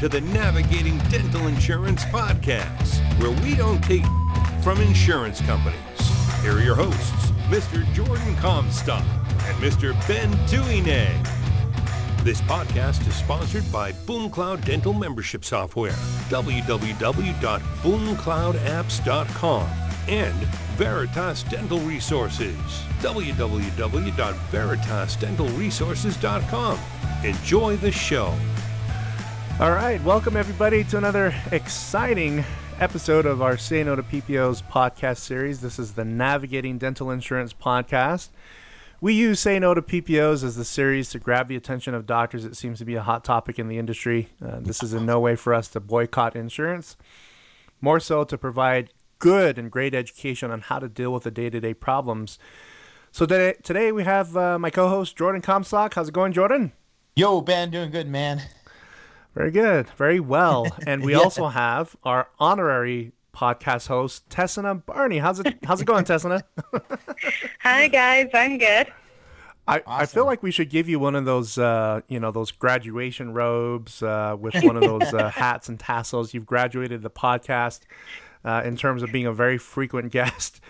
To the Navigating Dental Insurance Podcast, where we don't take from insurance companies. Here are your hosts, Mr. Jordan Comstock and Mr. Ben Duine. This podcast is sponsored by BoomCloud Dental Membership Software, www.boomcloudapps.com, and Veritas Dental Resources, www.veritasdentalresources.com. Enjoy the show. All right, welcome everybody to another exciting episode of our Say No to PPOs podcast series. This is the Navigating Dental Insurance podcast. We use Say No to PPOs as the series to grab the attention of doctors. It seems to be a hot topic in the industry. Uh, this is in no way for us to boycott insurance, more so to provide good and great education on how to deal with the day to day problems. So today, today we have uh, my co host, Jordan Comstock. How's it going, Jordan? Yo, Ben, doing good, man. Very good. Very well. And we yeah. also have our honorary podcast host, Tessina Barney. How's it how's it going, Tessina? Hi guys, I'm good. I, awesome. I feel like we should give you one of those uh, you know those graduation robes uh, with one of those uh, hats and tassels. You've graduated the podcast uh, in terms of being a very frequent guest,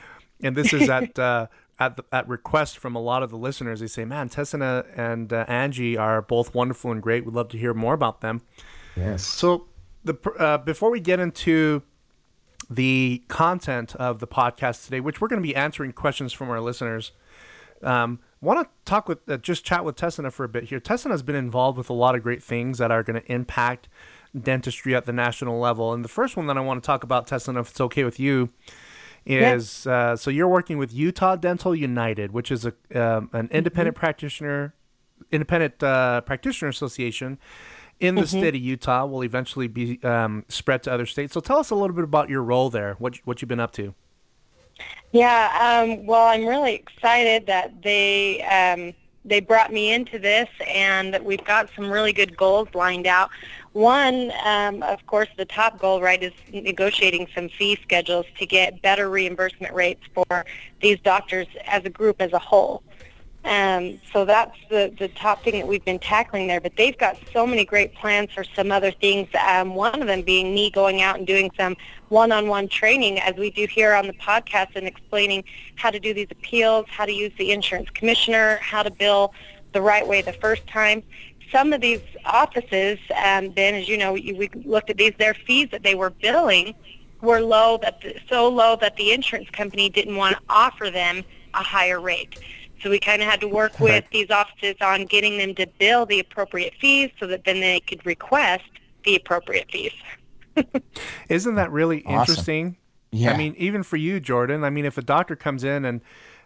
and this is at uh, at the, at request from a lot of the listeners, they say, "Man, Tessina and uh, Angie are both wonderful and great. We'd love to hear more about them." Yes. So, the uh, before we get into the content of the podcast today, which we're going to be answering questions from our listeners, um, want to talk with uh, just chat with Tessina for a bit here. Tessina has been involved with a lot of great things that are going to impact dentistry at the national level. And the first one that I want to talk about, Tessina, if it's okay with you is uh, so you're working with Utah Dental United, which is a um, an independent mm-hmm. practitioner independent uh, practitioner association in the mm-hmm. state of Utah. Will eventually be um, spread to other states. So tell us a little bit about your role there. What what you've been up to? Yeah, um, well, I'm really excited that they um, they brought me into this, and we've got some really good goals lined out. One, um, of course, the top goal, right, is negotiating some fee schedules to get better reimbursement rates for these doctors as a group as a whole. Um, so that's the, the top thing that we've been tackling there. But they've got so many great plans for some other things. Um, one of them being me going out and doing some one-on-one training, as we do here on the podcast, and explaining how to do these appeals, how to use the insurance commissioner, how to bill the right way the first time some of these offices, um, Ben, as you know, we looked at these, their fees that they were billing were low, that the, so low that the insurance company didn't want to offer them a higher rate. So we kind of had to work with these offices on getting them to bill the appropriate fees so that then they could request the appropriate fees. Isn't that really awesome. interesting? Yeah. I mean, even for you, Jordan, I mean, if a doctor comes in and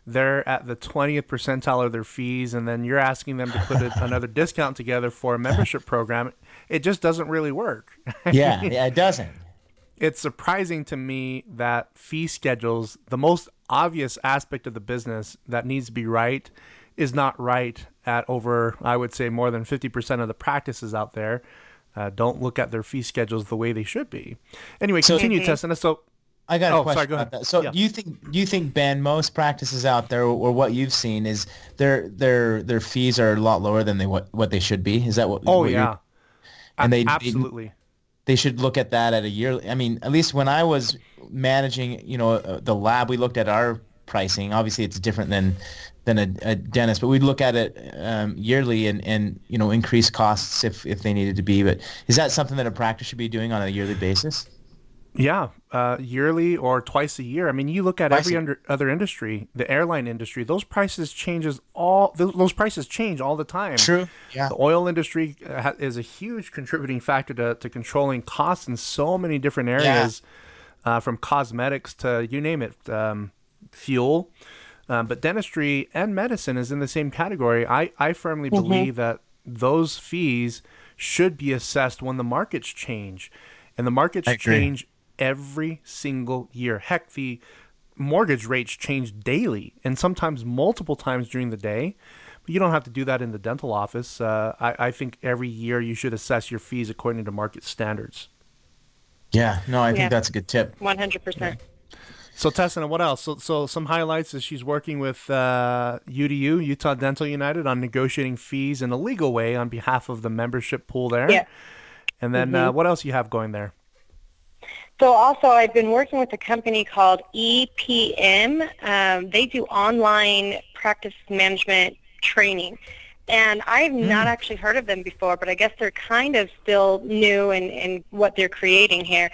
they're at the 20th percentile of their fees and then you're asking them to put a, another discount together for a membership program it just doesn't really work. Yeah yeah it doesn't. It's surprising to me that fee schedules the most obvious aspect of the business that needs to be right is not right at over i would say more than 50% of the practices out there uh, don't look at their fee schedules the way they should be. Anyway so, continue mm-hmm. Tessina so I got a oh, question sorry, go about that. So, yeah. do you think do you think Ben most practices out there, or what you've seen, is their their their fees are a lot lower than they what what they should be? Is that what? Oh what yeah, and they absolutely. They, they should look at that at a year. I mean, at least when I was managing, you know, uh, the lab, we looked at our pricing. Obviously, it's different than than a, a dentist, but we'd look at it um, yearly and, and you know increase costs if if they needed to be. But is that something that a practice should be doing on a yearly basis? Yeah, uh, yearly or twice a year. I mean, you look at twice every under, other industry, the airline industry. Those prices changes all. Those prices change all the time. True. Yeah. The oil industry uh, is a huge contributing factor to, to controlling costs in so many different areas, yeah. uh, from cosmetics to you name it, um, fuel. Um, but dentistry and medicine is in the same category. I I firmly mm-hmm. believe that those fees should be assessed when the markets change, and the markets change every single year. Heck, the mortgage rates change daily and sometimes multiple times during the day. But you don't have to do that in the dental office. Uh, I, I think every year you should assess your fees according to market standards. Yeah, no, I yeah. think that's a good tip. 100%. Yeah. So Tessina, what else? So, so some highlights is she's working with uh, UDU, Utah Dental United, on negotiating fees in a legal way on behalf of the membership pool there. Yeah And then uh, what else you have going there? So also, I've been working with a company called EPM. Um, they do online practice management training. And I've not actually heard of them before, but I guess they're kind of still new in, in what they're creating here.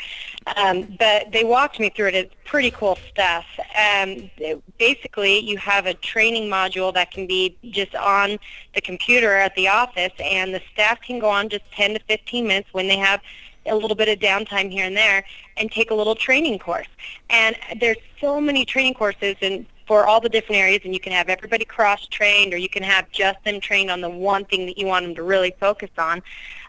Um, but they walked me through it. It's pretty cool stuff. Um, it- basically, you have a training module that can be just on the computer at the office, and the staff can go on just 10 to 15 minutes when they have a little bit of downtime here and there and take a little training course. And there's so many training courses and for all the different areas and you can have everybody cross trained or you can have just them trained on the one thing that you want them to really focus on.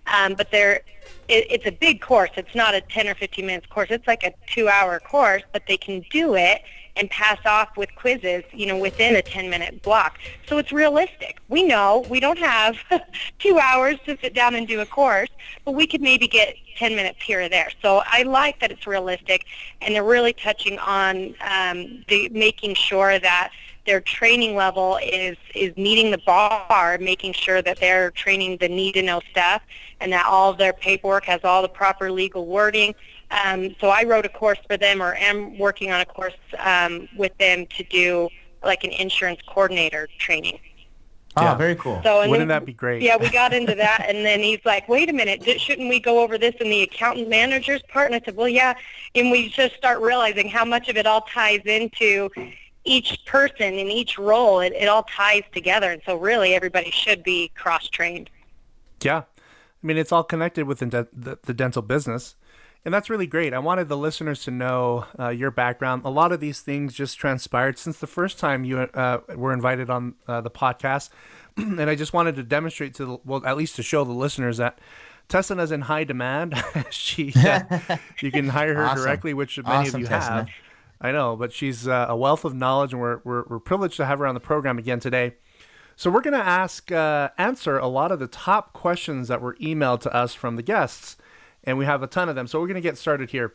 Um, but they're it, it's a big course. It's not a 10 or 15 minutes course. It's like a two-hour course, but they can do it and pass off with quizzes, you know, within a 10-minute block. So it's realistic. We know we don't have two hours to sit down and do a course, but we could maybe get 10 minutes here or there. So I like that it's realistic, and they're really touching on um, the making sure that their training level is is meeting the bar, making sure that they're training the need to know stuff, and that all of their paperwork has all the proper legal wording. Um, so I wrote a course for them, or am working on a course um, with them to do like an insurance coordinator training. Oh, Yeah. very cool. So and Wouldn't then- that be great? Yeah, we got into that, and then he's like, "Wait a minute, shouldn't we go over this in the accountant manager's part?" And I said, "Well, yeah." And we just start realizing how much of it all ties into each person in each role. It, it all ties together, and so really everybody should be cross-trained. Yeah. I mean, it's all connected within de- the, the dental business. And that's really great. I wanted the listeners to know uh, your background. A lot of these things just transpired since the first time you uh, were invited on uh, the podcast. and I just wanted to demonstrate to, the, well, at least to show the listeners that Tessa is in high demand. she, uh, you can hire her Awesome. directly, which many Awesome, of you have. I know, but she's uh, a wealth of knowledge, and we're, we're, we're privileged to have her on the program again today. So we're going to ask, uh, answer a lot of the top questions that were emailed to us from the guests, and we have a ton of them. So we're going to get started here.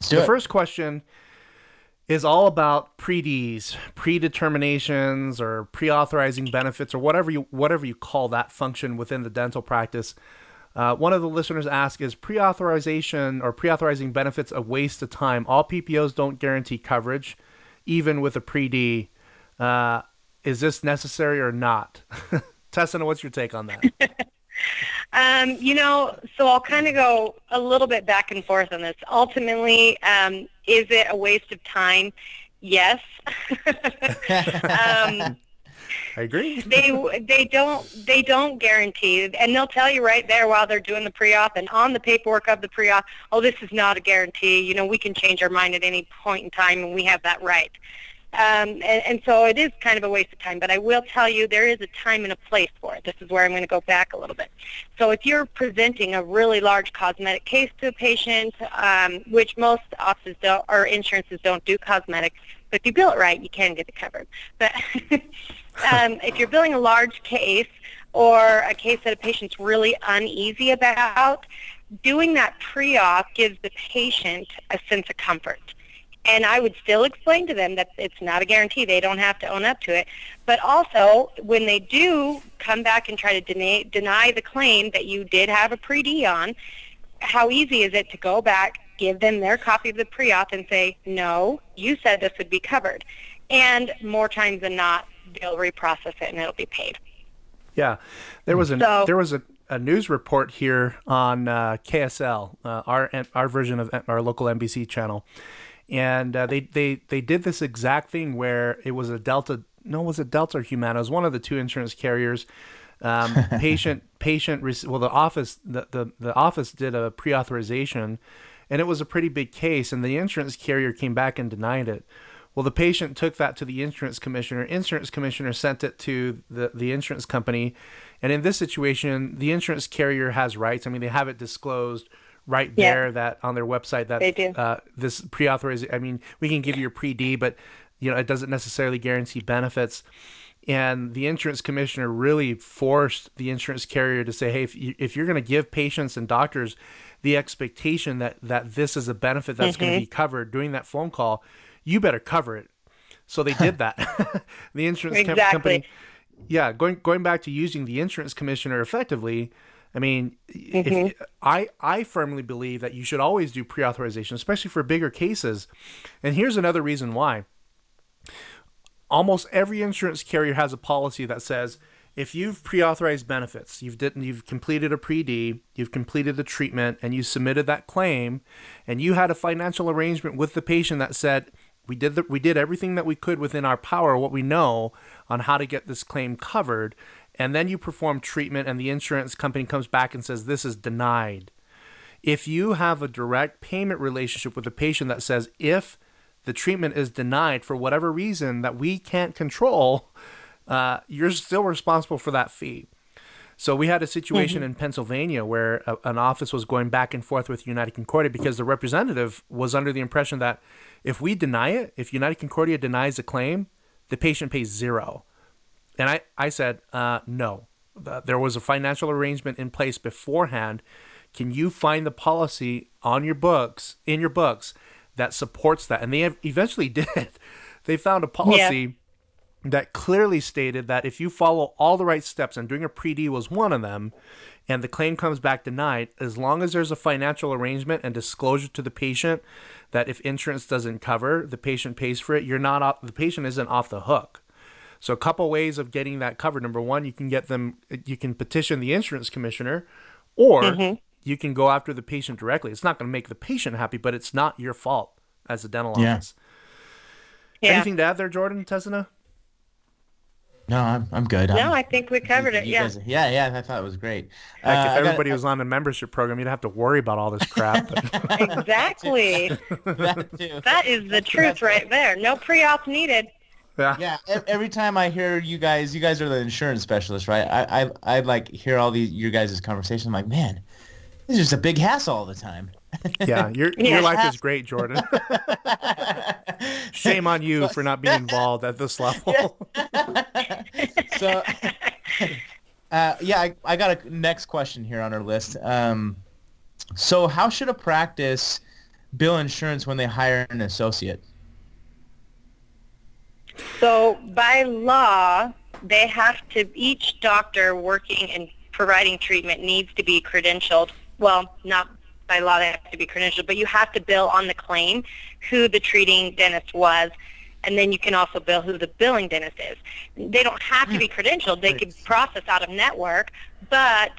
Let's do The it. first question is all about pre-Ds, predeterminations, or pre-authorizing benefits, or whatever you whatever you call that function within the dental practice. Uh, one of the listeners asked, "Is pre-authorization or pre-authorizing benefits a waste of time? All PPOs don't guarantee coverage, even with a pre-D. Uh, is this necessary or not?" Tessa, what's your take on that? Um, you know, so I'll kind of go a little bit back and forth on this. Ultimately, um, is it a waste of time? Yes. um, I agree. they they don't they don't guarantee and they'll tell you right there while they're doing the pre-op and on the paperwork of the pre-op oh this is not a guarantee you know we can change our mind at any point in time and we have that right um, and, and so it is kind of a waste of time but I will tell you there is a time and a place for it. This is where I'm going to go back a little bit. So if you're presenting a really large cosmetic case to a patient um, which most offices don't or insurances don't do cosmetic but if you bill it right you can get it covered. But um, if you're billing a large case or a case that a patient's really uneasy about, doing that pre-op gives the patient a sense of comfort. And I would still explain to them that it's not a guarantee. They don't have to own up to it. But also, when they do come back and try to deny, deny the claim that you did have a pre-D on, how easy is it to go back, give them their copy of the pre-op and say, no, you said this would be covered. And more times than not, they'll reprocess it and it'll be paid. Yeah, there was a So- there was a, a news report here on uh, KSL, uh, our our version of our local NBC channel, and uh, they they they did this exact thing where it was a Delta. No, was it Delta or Humana? It was one of the two insurance carriers. Um, patient patient well the office the, the the office did a pre-authorization and it was a pretty big case and the insurance carrier came back and denied it well the patient took that to the insurance commissioner insurance commissioner sent it to the, the insurance company and in this situation the insurance carrier has rights i mean they have it disclosed right Yeah. there that on their website that They do. Uh, this pre-authorization i mean we can give you your pre-d but you know it doesn't necessarily guarantee benefits. And the insurance commissioner really forced the insurance carrier to say hey if, you, if you're going to give patients and doctors the expectation that that this is a benefit that's going to be covered during that phone call you better cover it. So they did that. The insurance com- company yeah going going back to using the insurance commissioner effectively I mean, mm-hmm. if, I I firmly believe that you should always do pre-authorization, especially for bigger cases. And here's another reason why. Almost every insurance carrier has a policy that says if you've pre-authorized benefits, you've did, you've completed a pre-D, you've completed the treatment, and you submitted that claim, and you had a financial arrangement with the patient that said we did the, we did everything that we could within our power, what we know on how to get this claim covered, and then you perform treatment and the insurance company comes back and says this is denied. If you have a direct payment relationship with a patient that says if the treatment is denied for whatever reason that we can't control, uh, you're still responsible for that fee. So we had a situation mm-hmm. in Pennsylvania where a, an office was going back and forth with United Concordia because the representative was under the impression that if we deny it, if United Concordia denies a claim, the patient pays zero. And I, I said, uh, no. There was a financial arrangement in place beforehand. Can you find the policy on your books, in your books, that supports that? And they eventually did. They found a policy yeah. that clearly stated that if you follow all the right steps, and doing a pre-D was one of them, and the claim comes back denied, as long as there's a financial arrangement and disclosure to the patient that if insurance doesn't cover, the patient pays for it, you're not off, the patient isn't off the hook. So a couple ways of getting that covered. Number one, you can get them, you can petition the insurance commissioner, or mm-hmm. you can go after the patient directly. It's not going to make the patient happy, but it's not your fault as a dental yeah. office. Yeah. Anything to add there, Jordan Tessina? No, I'm I'm good. No, I'm, i think we covered it. Yeah. Guys, yeah, yeah. I thought it was great. Heck, uh, if everybody got, was on a membership program, you'd have to worry about all this crap. exactly. that, that is the truth right there. No pre-op needed. Yeah. Yeah. Every time I hear you guys, you guys are the insurance specialists, right? I I, I like hear all these your guys' conversations. I'm like, man, this is just a big hassle all the time. yeah, your yeah. your life is great, Jordan. Shame on you for not being involved at this level. so, uh, yeah, I, I got a next question here on our list. Um, so, how should a practice bill insurance when they hire an associate? So by law, they have to, each doctor working and providing treatment needs to be credentialed. Well, not by law they have to be credentialed, but you have to bill on the claim who the treating dentist was, and then you can also bill who the billing dentist is. They don't have to be hmm. credentialed. They could process out of network, but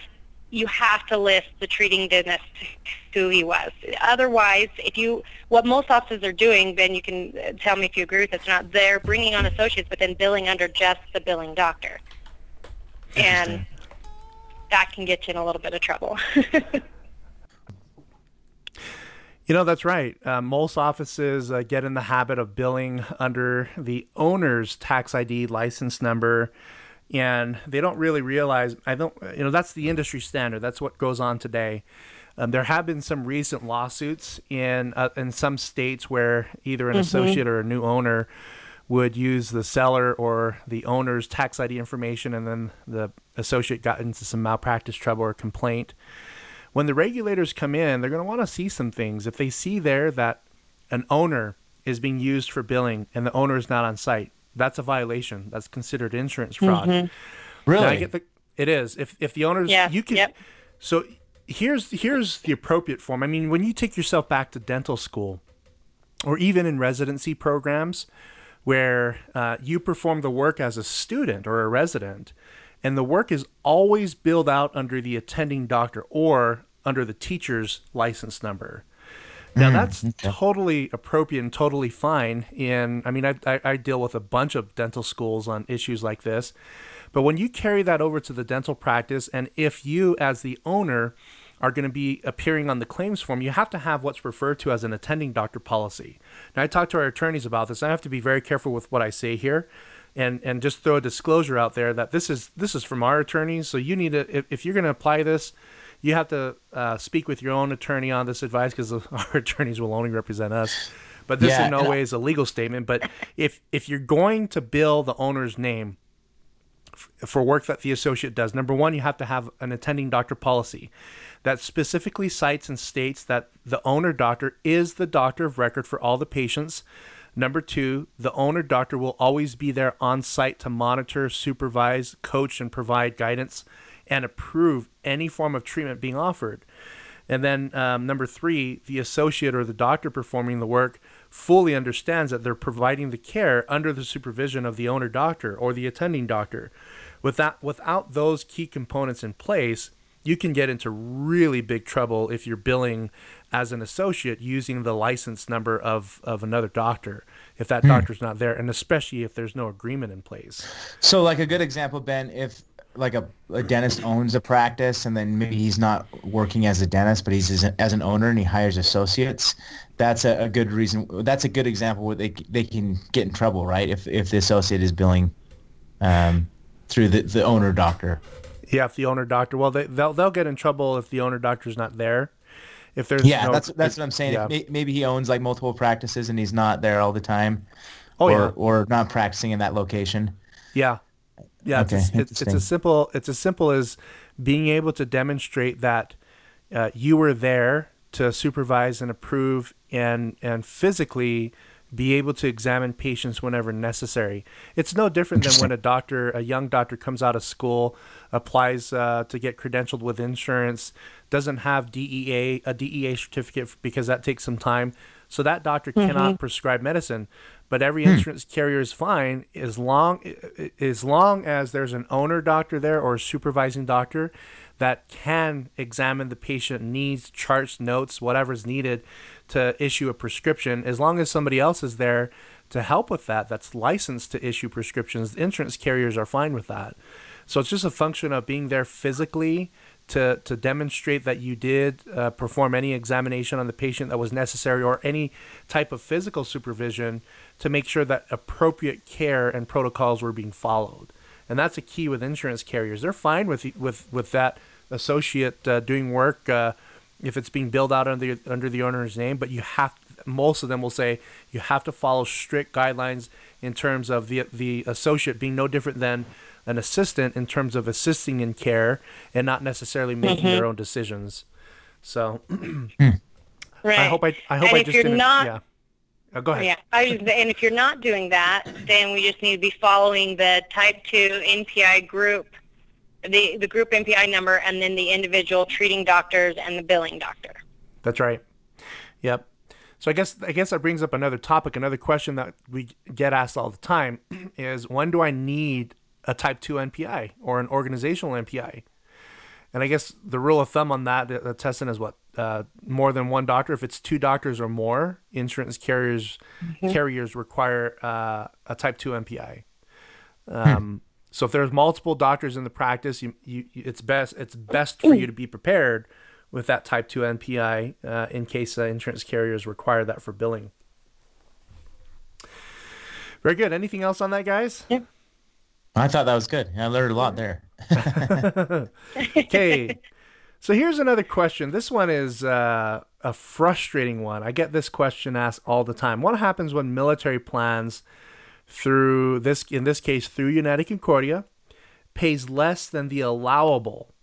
you have to list the treating dentist who he was. Otherwise, if you, what most offices are doing, Ben, you can uh, tell me if you agree with this or not, they're bringing on associates but then billing under just the billing doctor. And that can get you in a little bit of trouble. You know, that's right. Uh, most offices uh, get in the habit of billing under the owner's tax ID license number and they don't really realize i don't you know that's the industry standard that's what goes on today um, there have been some recent lawsuits in uh, in some states where either an mm-hmm. associate or a new owner would use the seller or the owner's tax ID information, and then the associate got into some malpractice trouble or complaint. When the regulators come in, they're going to want to see some things. If they see there that an owner is being used for billing and the owner is not on site, that's a violation. That's considered insurance fraud. Mm-hmm. Really? I get the, it is. If if the owners yeah. you can yep. so here's here's the appropriate form. I mean, when you take yourself back to dental school or even in residency programs where uh, you perform the work as a student or a resident and the work is always billed out under the attending doctor or under the teacher's license number. Now mm, that's okay. totally appropriate and totally fine. In I mean, I, I, I deal with a bunch of dental schools on issues like this, but when you carry that over to the dental practice, and if you as the owner are going to be appearing on the claims form, you have to have what's referred to as an attending doctor policy. Now, I talked to our attorneys about this. I have to be very careful with what I say here, and and just throw a disclosure out there that this is this is from our attorneys. So you need to if, if you're going to apply this you have to uh, speak with your own attorney on this advice because our attorneys will only represent us. But this yeah, in no way is a legal statement. But if if you're going to bill the owner's name f- for work that the associate does, number one, you have to have an attending doctor policy that specifically cites and states that the owner doctor is the doctor of record for all the patients. Number two, the owner doctor will always be there on site to monitor, supervise, coach, and provide guidance and approve any form of treatment being offered. And then um, number three, the associate or the doctor performing the work fully understands that they're providing the care under the supervision of the owner doctor or the attending doctor. Without, without those key components in place, you can get into really big trouble if you're billing as an associate using the license number of, of another doctor if that hmm. doctor's not there and especially if there's no agreement in place so like a good example ben if like a, a dentist owns a practice and then maybe he's not working as a dentist but he's as, a, as an owner and he hires associates that's a, a, good reason that's a good example where they, they can get in trouble right? If, if the associate is billing um, through the, the owner doctor. Yeah if the owner doctor well they, they'll, they'll get in trouble if the owner doctor's not there. If there's yeah no, that's that's what i'm saying. Yeah. maybe he owns like multiple practices and he's not there all the time. Oh or, yeah. or not practicing in that location. Yeah yeah, okay, it's, it's, it's as simple it's as simple as being able to demonstrate that uh, you were there to supervise and approve and and physically be able to examine patients whenever necessary. It's no different than when a doctor, a young doctor, comes out of school, applies uh, to get credentialed with insurance, doesn't have DEA a DEA certificate because that takes some time. So that doctor mm-hmm. cannot prescribe medicine but every hmm. insurance carrier is fine as long as long as there's an owner doctor there or a supervising doctor that can examine the patient needs, charts, notes, whatever's needed to issue a prescription. As long as somebody else is there to help with that, that's licensed to issue prescriptions, insurance carriers are fine with that. So it's just a function of being there physically to, to demonstrate that you did uh, perform any examination on the patient that was necessary or any type of physical supervision to make sure that appropriate care and protocols were being followed. And that's a key with insurance carriers. They're fine with with with that associate uh, doing work uh, if it's being billed out under under the owner's name, but you have most of them will say you have to follow strict guidelines in terms of the the associate being no different than an assistant in terms of assisting in care and not necessarily making mm-hmm. their own decisions. So, right. I hope I I hope and I just didn't. Not, yeah. Oh, go ahead. Yeah, I just, and if you're not doing that, then we just need to be following the Type 2 NPI group, the the group NPI number, and then the individual treating doctors and the billing doctor. That's right. Yep. So I guess I guess that brings up another topic, another question that we get asked all the time is when do I need a type 2 NPI or an organizational NPI. And I guess the rule of thumb on that, the testing is what uh, more than one doctor. If it's two doctors or more, insurance carriers mm-hmm. carriers require uh, a type two NPI. Um, hmm. So if there's multiple doctors in the practice, you, you, it's best it's best for you to be prepared with that type two NPI uh, in case uh, insurance carriers require that for billing. Very good. Anything else on that, guys? I thought that was good. I learned a lot there. okay. So here's another question. This one is uh, a frustrating one. I get this question asked all the time. What happens when military plans through this in this case through United Concordia pays less than the allowable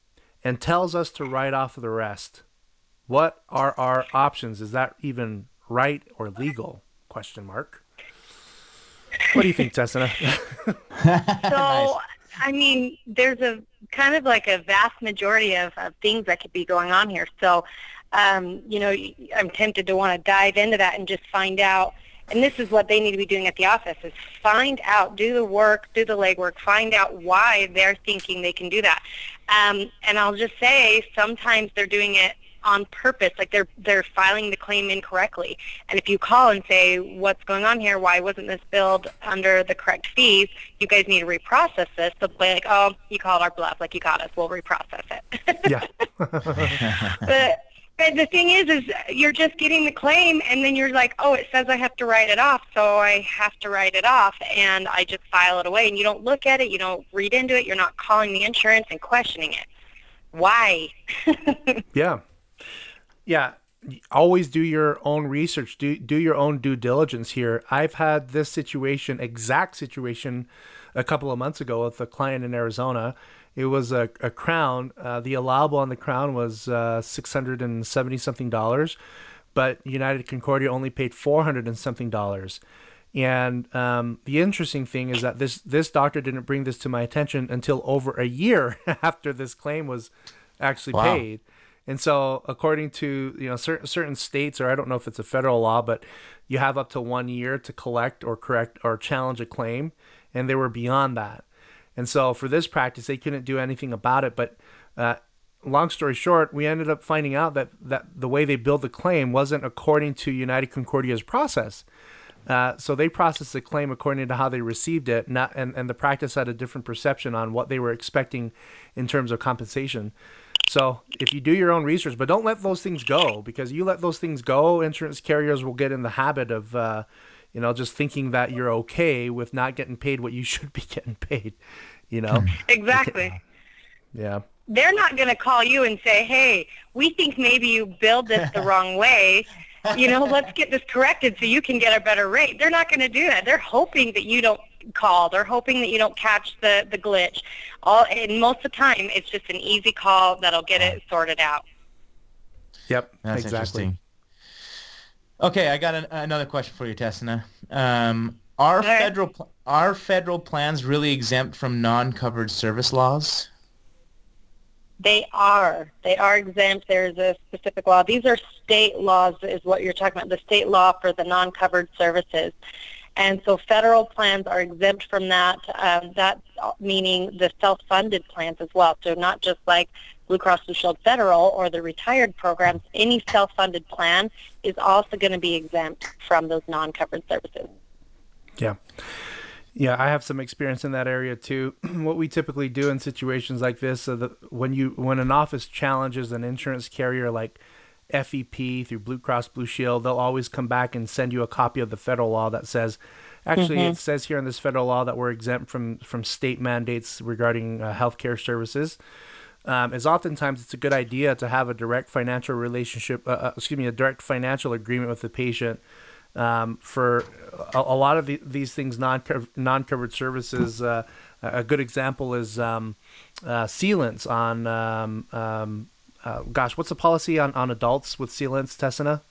and tells us to write off the rest? What are our options? Is that even right or legal? Question mark. What do you think, Tessina? so, nice. I mean, there's a kind of like a vast majority of, of things that could be going on here. So, um, you know, I'm tempted to want to dive into that and just find out. And this is what they need to be doing at the office: is find out, do the work, do the legwork, find out why they're thinking they can do that. Um, and I'll just say, sometimes they're doing it on purpose, like they're they're filing the claim incorrectly. And if you call and say, "What's going on here? Why wasn't this billed under the correct fees? You guys need to reprocess this." They'll be like, "Oh, you called our bluff. Like you got us. We'll reprocess it." yeah. but but the thing is, is you're just getting the claim, and then you're like, "Oh, it says I have to write it off, so I have to write it off," and I just file it away. And you don't look at it, you don't read into it, you're not calling the insurance and questioning it. Why? yeah yeah, always do your own research. Do do your own due diligence here. I've had this situation, exact situation, a couple of months ago with a client in Arizona. It was a, a crown. Uh, the allowable on the crown was uh, six hundred and seventy something dollars, but United Concordia only paid four hundred and something dollars. And um, the interesting thing is that this this doctor didn't bring this to my attention until over a year after this claim was actually wow. paid. And so, according to you know certain certain states, or I don't know if it's a federal law, but you have up to one year to collect or correct or challenge a claim, and they were beyond that. And so, for this practice, they couldn't do anything about it. But uh, long story short, we ended up finding out that that the way they billed the claim wasn't according to United Concordia's process. Uh, so they processed the claim according to how they received it, not, and, and the practice had a different perception on what they were expecting in terms of compensation. So if you do your own research, but don't let those things go because you let those things go, insurance carriers will get in the habit of, uh, you know, just thinking that you're okay with not getting paid what you should be getting paid. You know. Exactly. yeah. They're not going to call you and say, "Hey, we think maybe you billed this the wrong way." you know, let's get this corrected so you can get a better rate. They're not going to do that. They're hoping that you don't call. They're hoping that you don't catch the, the glitch. All and most of the time, it's just an easy call that'll get it sorted out. Yep, that's exactly. interesting. Okay, I got an, another question for you, Tessina. Um, are right. federal are federal plans really exempt from non-covered service laws? They are. They are exempt. There's a specific law. These are state laws, is what you're talking about. The state law for the non-covered services. And so federal plans are exempt from that. Um, that's meaning the self-funded plans as well. So not just like Blue Cross Blue Shield Federal or the retired programs. Any self-funded plan is also going to be exempt from those non-covered services. Yeah. Yeah, I have some experience in that area too. what we typically do in situations like this, so that when you when an office challenges an insurance carrier like FEP through Blue Cross Blue Shield, they'll always come back and send you a copy of the federal law that says, actually, mm-hmm. it says here in this federal law that we're exempt from from state mandates regarding uh, healthcare services. Um, is oftentimes it's a good idea to have a direct financial relationship, uh, uh excuse me, a direct financial agreement with the patient. Um, for a, a, lot of the, these things, non non covered services. Uh, a good example is um, uh, sealants on um, um uh, gosh, what's the policy on, on adults with sealants, Tessina?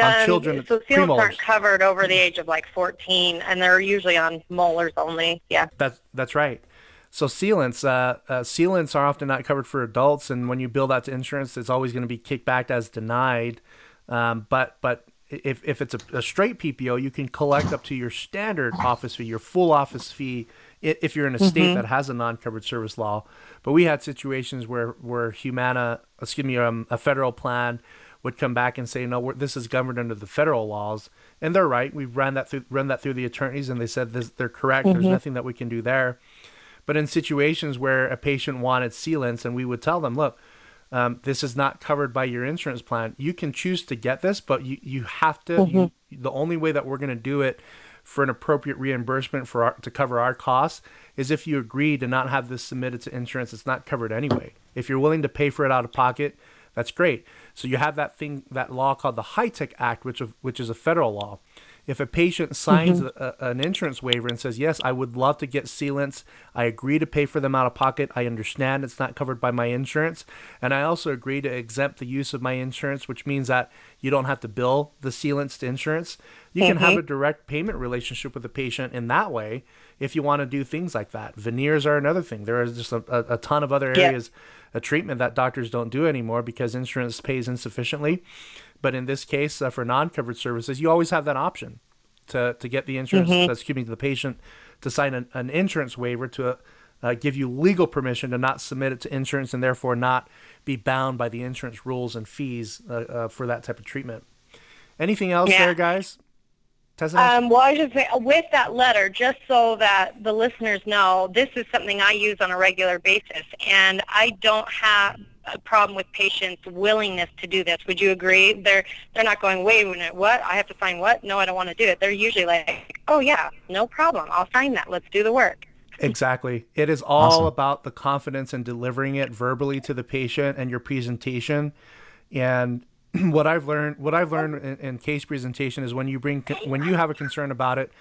On children, so sealants premolars. aren't covered over the age of like 14, and they're usually on molars only. Yeah, that's that's right. So sealants, uh, uh, sealants are often not covered for adults, and when you bill that to insurance, it's always going to be kicked back as denied. Um, but but if if it's a, a, straight PPO, you can collect up to your standard office fee, your full office fee, if you're in a state mm-hmm. that has a non-covered service law. But we had situations where where Humana, excuse me, um, a federal plan would come back and say, no, this is governed under the federal laws, and they're right. We ran that through run that through the attorneys, and they said this, they're correct. Mm-hmm. There's nothing that we can do there. But in situations where a patient wanted sealants, and we would tell them, look. Um, this is not covered by your insurance plan. You can choose to get this, but you, you have to. Mm-hmm. You, the only way that we're going to do it for an appropriate reimbursement for our, to cover our costs is if you agree to not have this submitted to insurance. It's not covered anyway. If you're willing to pay for it out of pocket, that's great. So you have that thing, that law called the HITECH Act, which which is a federal law. If a patient signs mm-hmm. a, an insurance waiver and says, "Yes, I would love to get sealants. I agree to pay for them out of pocket. I understand it's not covered by my insurance, and I also agree to exempt the use of my insurance, which means that you don't have to bill the sealants to insurance. You mm-hmm. can have mm-hmm. a direct payment relationship with the patient in that way if you want to do things like that. Veneers are another thing. There is just a, a, a ton of other areas yeah. of treatment that doctors don't do anymore because insurance pays insufficiently. But in this case, uh, for non-covered services, you always have that option to, to get the insurance, mm-hmm. excuse me, to the patient to sign an, an insurance waiver to uh, give you legal permission to not submit it to insurance and therefore not be bound by the insurance rules and fees uh, uh for that type of treatment. Anything else yeah. there, guys? Um, well, I should say with that letter, just so that the listeners know, this is something I use on a regular basis, and I don't have a problem with patients' willingness to do this. Would you agree? They're they're not going, wait a minute, what? I have to sign what? No, I don't want to do it. They're usually like, oh yeah, no problem. I'll sign that. Let's do the work. Exactly. It is all awesome. about the confidence in delivering it verbally to the patient and your presentation. And what I've learned, what I've learned in, in, case presentation is when you bring, when you have a concern about it,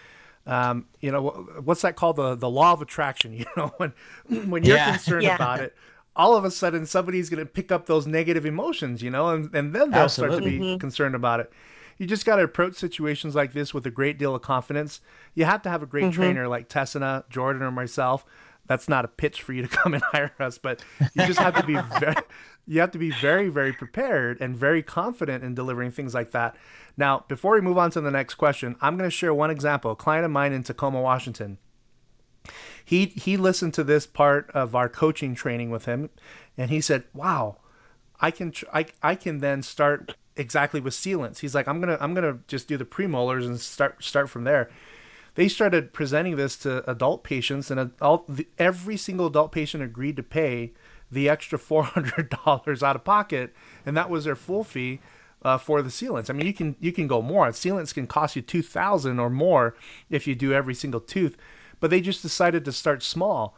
um, you know, what's that called? The, the law of attraction, you know, when, when you're yeah. concerned yeah. about it, all of a sudden somebody's going to pick up those negative emotions, you know, and, and then they'll Absolutely. start to be mm-hmm. concerned about it. you just got to approach situations like this with a great deal of confidence. You have to have a great mm-hmm. trainer like Tessina, Jordan, or myself. That's not a pitch for you to come and hire us, but you just have to be very, you have to be very, very prepared and very confident in delivering things like that. Now, before we move on to the next question, I'm going to share one example. A client of mine in Tacoma, Washington. He he listened to this part of our coaching training with him, and he said, "Wow, I can tr- I I can then start exactly with sealants." He's like, "I'm gonna I'm gonna just do the premolars and start start from there." They started presenting this to adult patients, and adult, every single adult patient agreed to pay the extra four hundred dollars out of pocket, and that was their full fee uh, for the sealants. I mean, you can you can go more. Sealants can cost you two thousand or more if you do every single tooth, but they just decided to start small.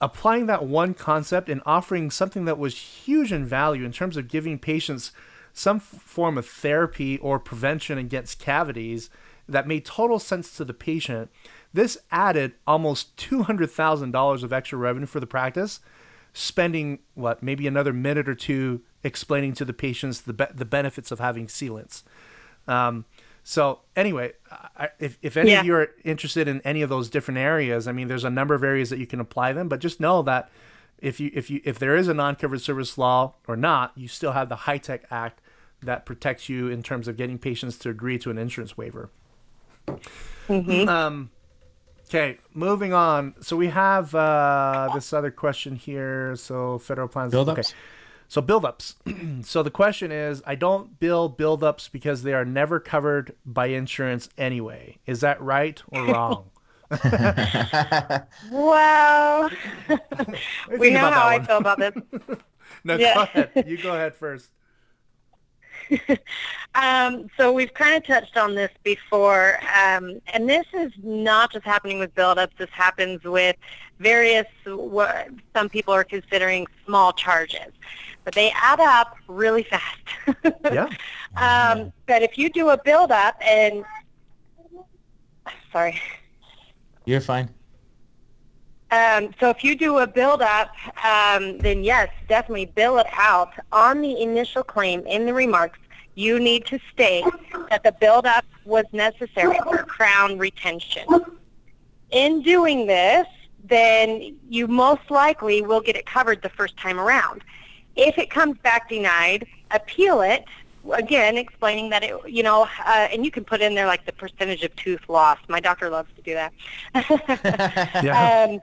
Applying that one concept and offering something that was huge in value in terms of giving patients some form of therapy or prevention against cavities that made total sense to the patient. This added almost $200,000 of extra revenue for the practice, spending what, maybe another minute or two explaining to the patients the, be- the benefits of having sealants. Um, so anyway, I, if, if any yeah. of you are interested in any of those different areas, I mean, there's a number of areas that you can apply them, but just know that if you if you if there is a non-covered service law or not, you still have the HITECH Act that protects you in terms of getting patients to agree to an insurance waiver. Mm-hmm. Um, okay, moving on. So we have uh, this other question here. So federal plans. Build-ups? Okay. So buildups. so the question is, I don't bill buildups because they are never covered by insurance anyway. Is that right or wrong? well, we know how I feel about this. no, yeah. go ahead. You go ahead first. um, so we've kind of touched on this before, um, and this is not just happening with buildups. This happens with various what some people are considering small charges, but they add up really fast. yeah. Um, but if you do a build up and sorry, you're fine. Um, so if you do a build-up, um, then yes, definitely bill it out. On the initial claim in the remarks, you need to state that the build-up was necessary for crown retention. In doing this, then you most likely will get it covered the first time around. If it comes back denied, appeal it again explaining that it you know uh, and you can put in there like the percentage of tooth loss. My doctor loves to do that. Yeah. um,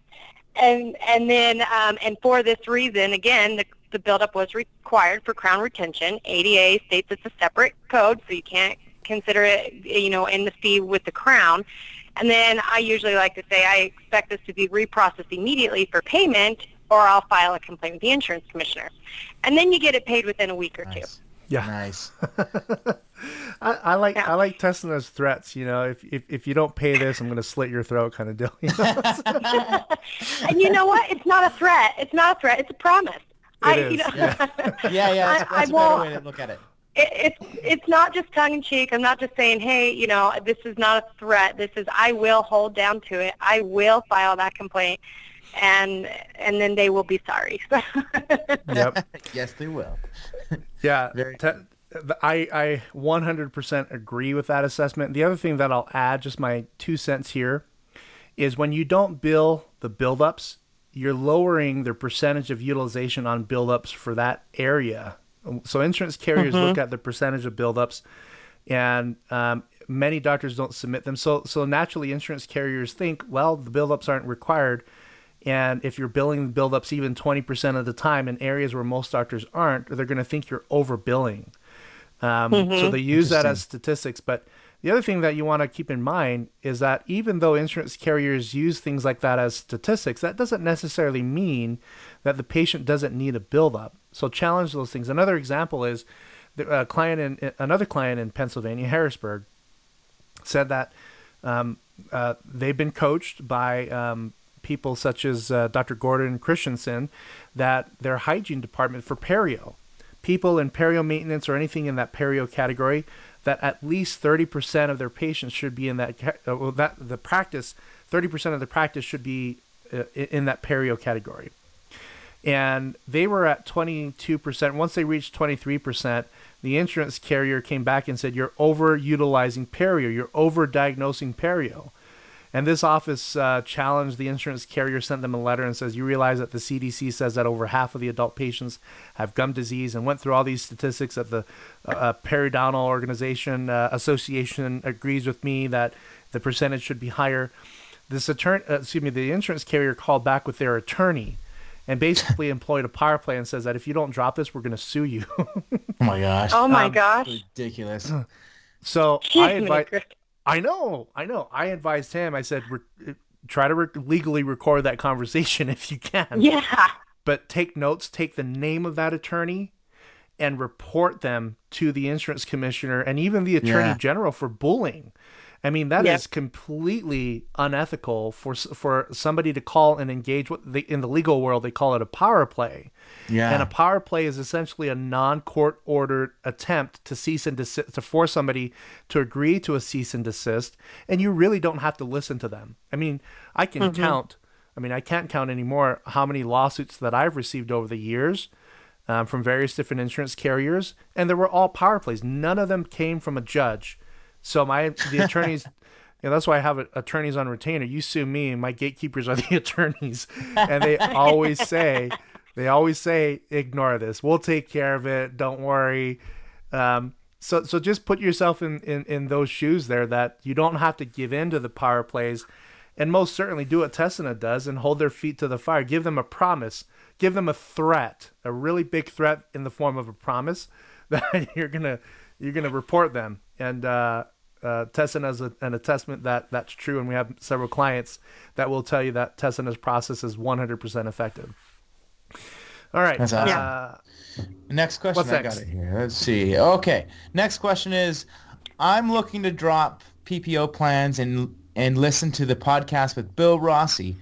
and and then um, and for this reason again the the buildup was required for crown retention. ADA states it's a separate code so you can't consider it you know in the fee with the crown. And then i usually like to say i expect this to be reprocessed immediately for payment or i'll file a complaint with the insurance commissioner and then you get it paid within a week or nice. two yeah. Nice. I, I, like yeah. I like testing those threats. You know, if if, if you don't pay this, I'm going to slit your throat, kind of deal. You know? and you know what? It's not a threat. It's not a threat. It's a promise. It I, is. You know, yeah. yeah, yeah. That's, that's I, a better way to look at it. it. It's it's not just tongue in cheek. I'm not just saying, hey, you know, this is not a threat. This is I will hold down to it. I will file that complaint and and then they will be sorry. yep. yes, they will. yeah. Te- I I 100% agree with that assessment. The other thing that I'll add, just my two cents here, is when you don't bill the buildups, you're lowering the percentage of utilization on buildups for that area. So insurance carriers mm-hmm. look at the percentage of buildups, and um, many doctors don't submit them. So so naturally, insurance carriers think, well, the buildups aren't required and if you're billing buildups even 20% of the time in areas where most doctors aren't, they're going to think you're overbilling. Um, mm-hmm. So they use that as statistics. But the other thing that you want to keep in mind is that even though insurance carriers use things like that as statistics, that doesn't necessarily mean that the patient doesn't need a buildup. So challenge those things. Another example is the client in another client in Pennsylvania, Harrisburg, said that um, uh, they've been coached by um, people such as uh, Dr. Gordon Christensen that their hygiene department for perio, people in perio maintenance or anything in that perio category, that at least 30% of their patients should be in that, uh, well, that the practice, 30% of the practice should be uh, in that perio category. And they were at 22%. Once they reached 23%, the insurance carrier came back and said, You're overutilizing perio, you're overdiagnosing perio. And this office uh, challenged the insurance carrier, sent them a letter and says, You realize that the CDC says that over half of the adult patients have gum disease, and went through all these statistics that the uh, uh Periodontal Organization uh, Association agrees with me that the percentage should be higher. This attorney, uh, excuse me, the insurance carrier called back with their attorney and basically employed a power play and says that if you don't drop this, we're going to sue you. oh my gosh! Oh my um, gosh! Ridiculous. So I advise. I know, I know. I advised him. I said, re- uh, try to re- legally record that conversation if you can. Yeah. But take notes. Take the name of that attorney, and report them to the insurance commissioner and even the attorney yeah. general for bullying. I mean, that yep. is completely unethical for for somebody to call and engage. What they, in the legal world they call it a power play. Yeah. And a power play is essentially a non-court ordered attempt to cease and desist to force somebody to agree to a cease and desist, and you really don't have to listen to them. I mean, I can mm-hmm. count. I mean, I can't count anymore how many lawsuits that I've received over the years. Um, from various different insurance carriers, and they were all power plays. None of them came from a judge so my the attorneys, you know, that's why I have attorneys on retainer. You sue me, and my gatekeepers are the attorneys, and they always say, they always say, ignore this. We'll take care of it. Don't worry. Um, so so just put yourself in, in in those shoes there. That you don't have to give in to the power plays, and most certainly do what Tessina does and hold their feet to the fire. Give them a promise. Give them a threat, a really big threat in the form of a promise that you're gonna you're gonna report them and uh, uh, Tessina is a, an attestament that that's true, and we have several clients that will tell you that testing Tessina's process is 100% effective. All right. That's awesome. Uh, next question. What's I next? got it here. Let's see. Okay. Next question is, I'm looking to drop PPO plans and and listen to the podcast with Bill Rossi.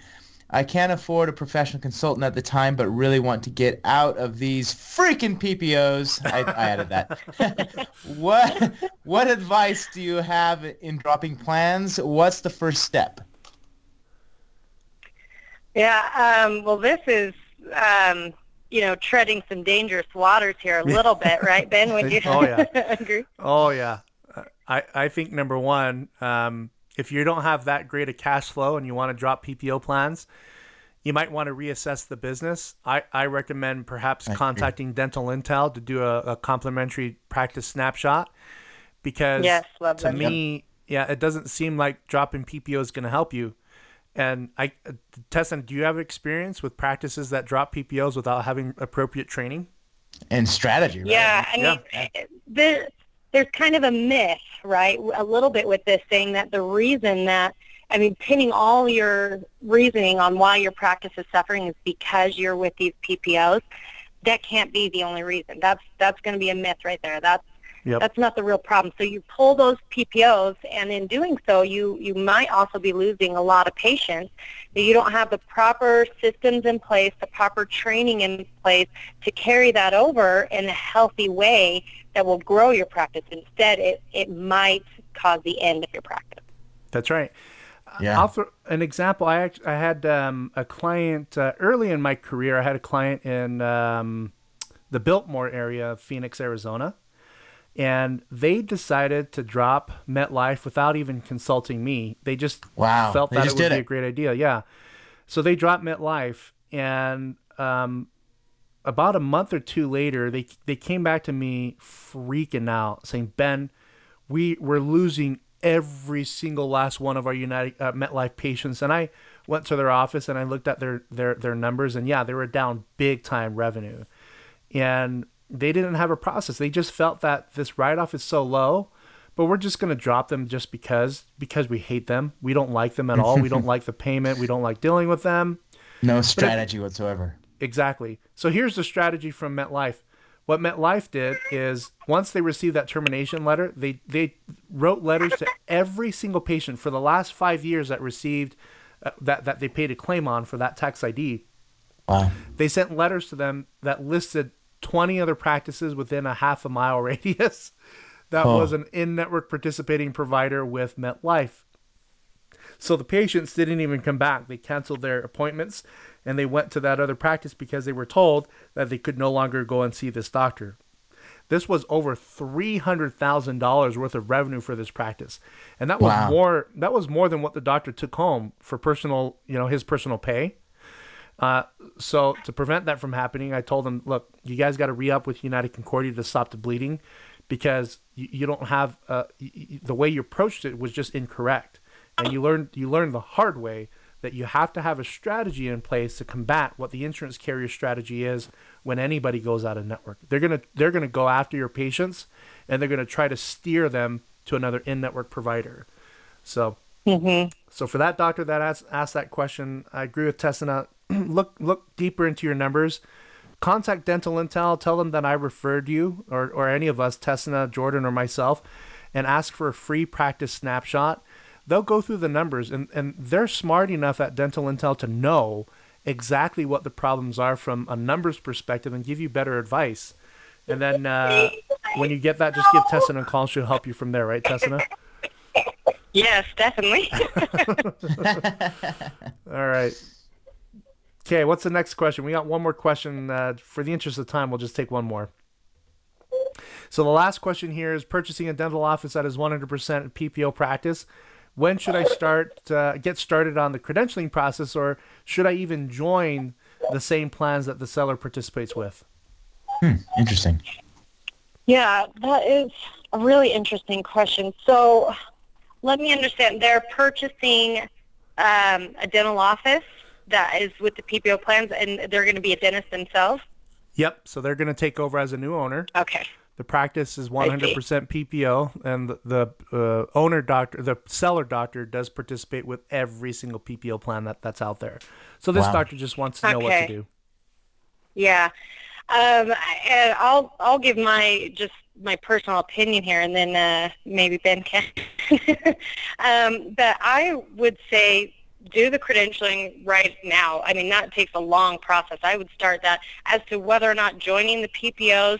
I can't afford a professional consultant at the time, but really want to get out of these freaking PPOs. I, I added that. what what advice do you have in dropping plans? What's the first step? Yeah, um, well, this is um, you know treading some dangerous waters here a little bit, right, Ben? Would you oh, yeah. agree? Oh yeah, I I think number one. Um, if you don't have that great a cash flow and you want to drop PPO plans, you might want to reassess the business. I, I recommend perhaps I contacting agree. Dental Intel to do a, a complimentary practice snapshot because yes, to me, yeah, it doesn't seem like dropping PPO is going to help you. And I, Tessin, do you have experience with practices that drop PPOs without having appropriate training and strategy? Right? Yeah, I mean, yeah. the there's kind of a myth, right, a little bit with this saying that the reason that, I mean, pinning all your reasoning on why your practice is suffering is because you're with these PPOs. That can't be the only reason. That's that's going to be a myth right there. That's Yep. That's not the real problem. So you pull those PPOs, and in doing so, you you might also be losing a lot of patients. You don't have the proper systems in place, the proper training in place to carry that over in a healthy way that will grow your practice. Instead, it it might cause the end of your practice. That's right. Yeah. I'll throw an example. I I had um, a client uh, early in my career. I had a client in um, the Biltmore area of Phoenix, Arizona and they decided to drop MetLife without even consulting me. They just wow. felt they that it would be it. a great idea. Yeah. So they dropped MetLife, and um, about a month or two later, they they came back to me freaking out, saying, "Ben, we we're losing every single last one of our United uh, MetLife patients." And I went to their office and I looked at their their their numbers, and yeah, they were down big time revenue, and they didn't have a process. They just felt that this write off is so low, but we're just going to drop them just because because we hate them. We don't like them at all. we don't like the payment. We don't like dealing with them. No strategy it, whatsoever. Exactly. So here's the strategy from MetLife. What MetLife did is once they received that termination letter, they they wrote letters to every single patient for the last five years that received uh, that that they paid a claim on for that tax ID. Wow. They sent letters to them that listed 20 other practices within a half a mile radius that was an in-network participating provider with MetLife. So the patients didn't even come back. They canceled their appointments and they went to that other practice because they were told that they could no longer go and see this doctor. This was over three hundred thousand dollars worth of revenue for this practice, and that was Wow. more. That was more than what the doctor took home for personal, you know, his personal pay. Uh, so to prevent that from happening, I told them, look, you guys got to re up with United Concordia to stop the bleeding, because you, you don't have uh, the way you approached it was just incorrect, and you learned you learned the hard way that you have to have a strategy in place to combat what the insurance carrier strategy is when anybody goes out of network. They're gonna they're gonna go after your patients, and they're gonna try to steer them to another in network provider. So so for that doctor that asked, asked that question, I agree with Tessina. look look deeper into your numbers. Contact Dental Intel. Tell them that I referred you, or, or any of us, Tessina, Jordan, or myself, and ask for a free practice snapshot. They'll go through the numbers, and, and they're smart enough at Dental Intel to know exactly what the problems are from a numbers perspective and give you better advice. And then uh, when you get that, just give Tessina a call. She'll help you from there, right, Tessina? Yes, definitely. All right. Okay, what's the next question? We got one more question. Uh, for the interest of time, we'll just take one more. So the last question here is purchasing a dental office that is 100% PPO practice. When should I start uh, get started on the credentialing process, or should I even join the same plans that the seller participates with? Hmm, Interesting. Yeah, that is a really interesting question. So let me understand. They're purchasing um, a dental office that is with the PPO plans, and they're going to be a dentist themselves? Yep. So they're going to take over as a new owner. Okay. The practice is 100% PPO, and the, the uh, owner doctor, the seller doctor, does participate with every single PPO plan that, that's out there. So this Wow. doctor just wants to know what to Okay. do. Yeah. Um, and I'll I'll give my just my personal opinion here, and then uh, maybe Ben can. um, but I would say do the credentialing right now. I mean, that takes a long process. I would start that as to whether or not joining the PPOs.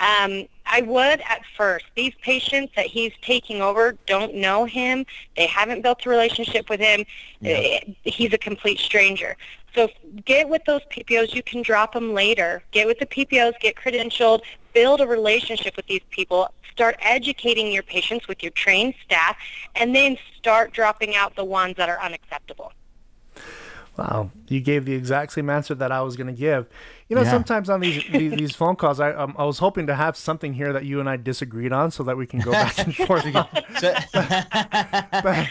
Um, I would at first. These patients that he's taking over don't know him. They haven't built a relationship with him. Eh, He's a complete stranger. So get with those PPOs. You can drop them later. Get with the PPOs. Get credentialed. Build a relationship with these people. Start educating your patients with your trained staff, and then start dropping out the ones that are unacceptable. Wow, you gave the exact same answer that I was going to give. You know, Yeah. sometimes on these, these these phone calls, I um, I was hoping to have something here that you and I disagreed on, so that we can go back and forth again. So, but,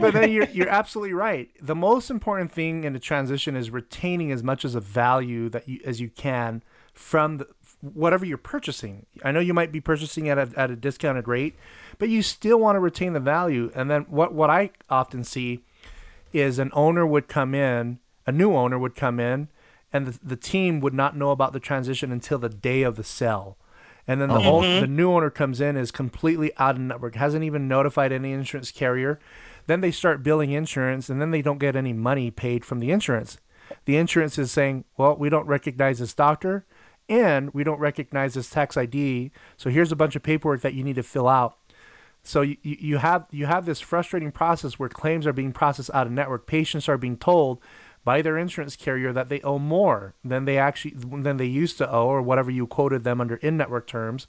but then you're you're absolutely right. The most important thing in the transition is retaining as much as a value that you as you can from the, whatever you're purchasing. I know you might be purchasing at a, at a discounted rate, but you still want to retain the value. And then what what I often see is an owner would come in, a new owner would come in, and the, the team would not know about the transition until the day of the sale. And then the oh. whole mm-hmm. the new owner comes in is completely out of network, hasn't even notified any insurance carrier. Then they start billing insurance, and then they don't get any money paid from the insurance. The insurance is saying, "Well, we don't recognize this doctor, and we don't recognize this tax ID. So here's a bunch of paperwork that you need to fill out." So you, you have you have this frustrating process where claims are being processed out of network. Patients are being told by their insurance carrier that they owe more than they actually than they used to owe or whatever you quoted them under in-network terms.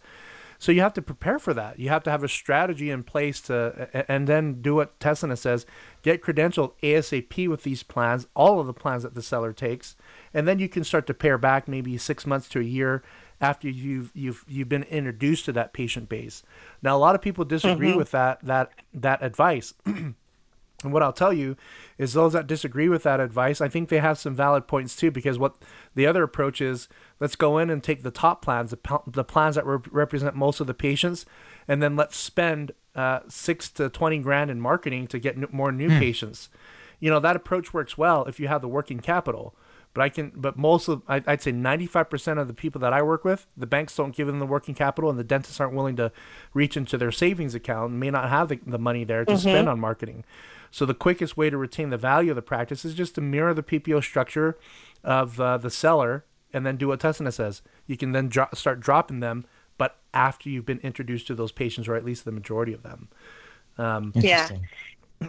So you have to prepare for that. You have to have a strategy in place to and then do what Tessina says, get credentialed ASAP with these plans, all of the plans that the seller takes, and then you can start to pare back maybe 6 months to a year after you've you've you've been introduced to that patient base. Now a lot of people disagree with that that that advice. And what I'll tell you is those that disagree with that advice, I think they have some valid points too, because what the other approach is, let's go in and take the top plans, the, the plans that re- represent most of the patients, and then let's spend uh, six to 20 grand in marketing to get n- more new patients. You know, that approach works well if you have the working capital. But I can, but most of, I, I'd say 95% of the people that I work with, the banks don't give them the working capital and the dentists aren't willing to reach into their savings account and may not have the, the money there to spend on marketing. So the quickest way to retain the value of the practice is just to mirror the PPO structure of uh, the seller and then do what Tessina says. You can then dro- start dropping them, but after you've been introduced to those patients, or at least the majority of them. Yeah.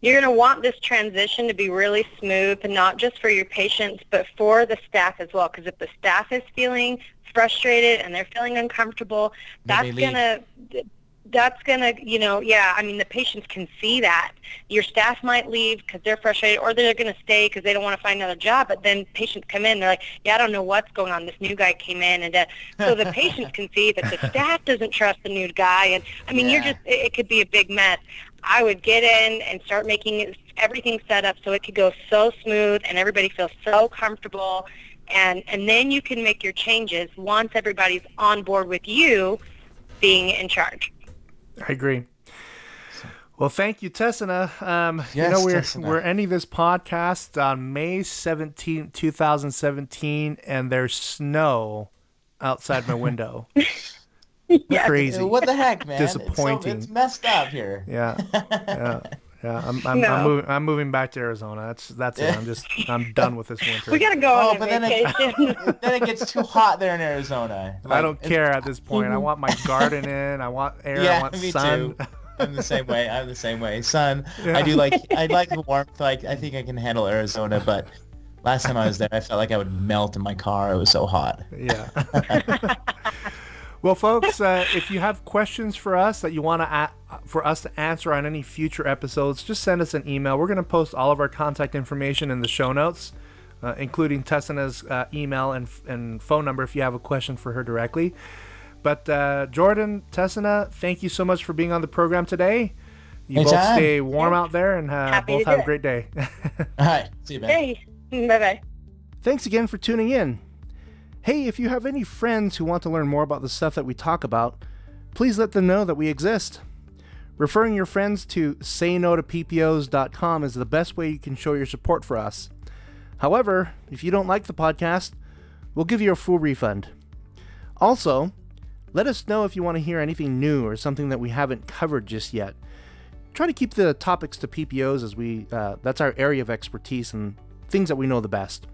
you're going to want this transition to be really smooth, and not just for your patients, but for the staff as well. Because if the staff is feeling frustrated and they're feeling uncomfortable, that's going to that's going to, you know, yeah, I mean, the patients can see that. Your staff might leave because they're frustrated or they're going to stay because they don't want to find another job. But then patients come in, they're like, yeah, I don't know what's going on. This new guy came in. And uh, so the patients can see that the staff doesn't trust the new guy. And, I mean, yeah. you're just, it, it could be a big mess. I would get in and start making everything set up so it could go so smooth and everybody feels so comfortable. And, and then you can make your changes once everybody's on board with you being in charge. I agree. Well, thank you, Tessina. Um, yes, you know, we're, Tessina. we're ending this podcast on May 17, 2017, and there's snow outside my window. yeah. Crazy. What the heck, man? Disappointing. It's, so, it's messed up here. Yeah. Yeah. Yeah, I'm I'm, no. I'm, moving. I'm moving back to Arizona. That's that's it. I'm just I'm done with this winter. We gotta go oh, on but. Then it, then it gets too hot there in Arizona. Like, I don't care at this point. I want my garden in. I want air. Yeah, I want me sun. Too. I'm the same way. I'm the same way. Sun. Yeah. I do like. I like the warmth. Like I think I can handle Arizona, but last time I was there, I felt like I would melt in my car. It was so hot. Yeah. Well, folks, uh, if you have questions for us that you want to a- for us to answer on any future episodes, just send us an email. We're going to post all of our contact information in the show notes, uh, including Tessina's uh, email and, and phone number if you have a question for her directly. But uh, Jordan, Tessina, thank you so much for being on the program today. You both stay warm out there and uh, both have a great day. all right. See you, man. Hey. Bye bye. Thanks again for tuning in. Hey, if you have any friends who want to learn more about the stuff that we talk about, please let them know that we exist. Referring your friends to saynotoppos.com is the best way you can show your support for us. However, if you don't like the podcast, we'll give you a full refund. Also, let us know if you want to hear anything new or something that we haven't covered just yet. Try to keep the topics to PPOs as we uh, that's our area of expertise and things that we know the best.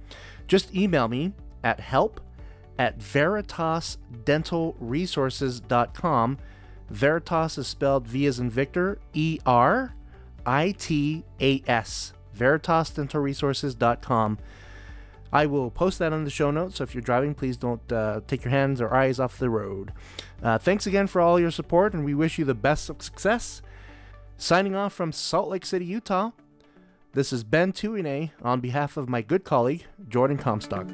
Just email me at help at veritasdentalresources.com. Veritas is spelled V as in Victor, E R I T A S. Veritasdentalresources.com. I will post that on the show notes, so if you're driving, please don't uh, take your hands or eyes off the road. Uh, thanks again for all your support, and we wish you the best of success. Signing off from Salt Lake City, Utah, this is Ben Tuinei on behalf of my good colleague, Jordan Comstock.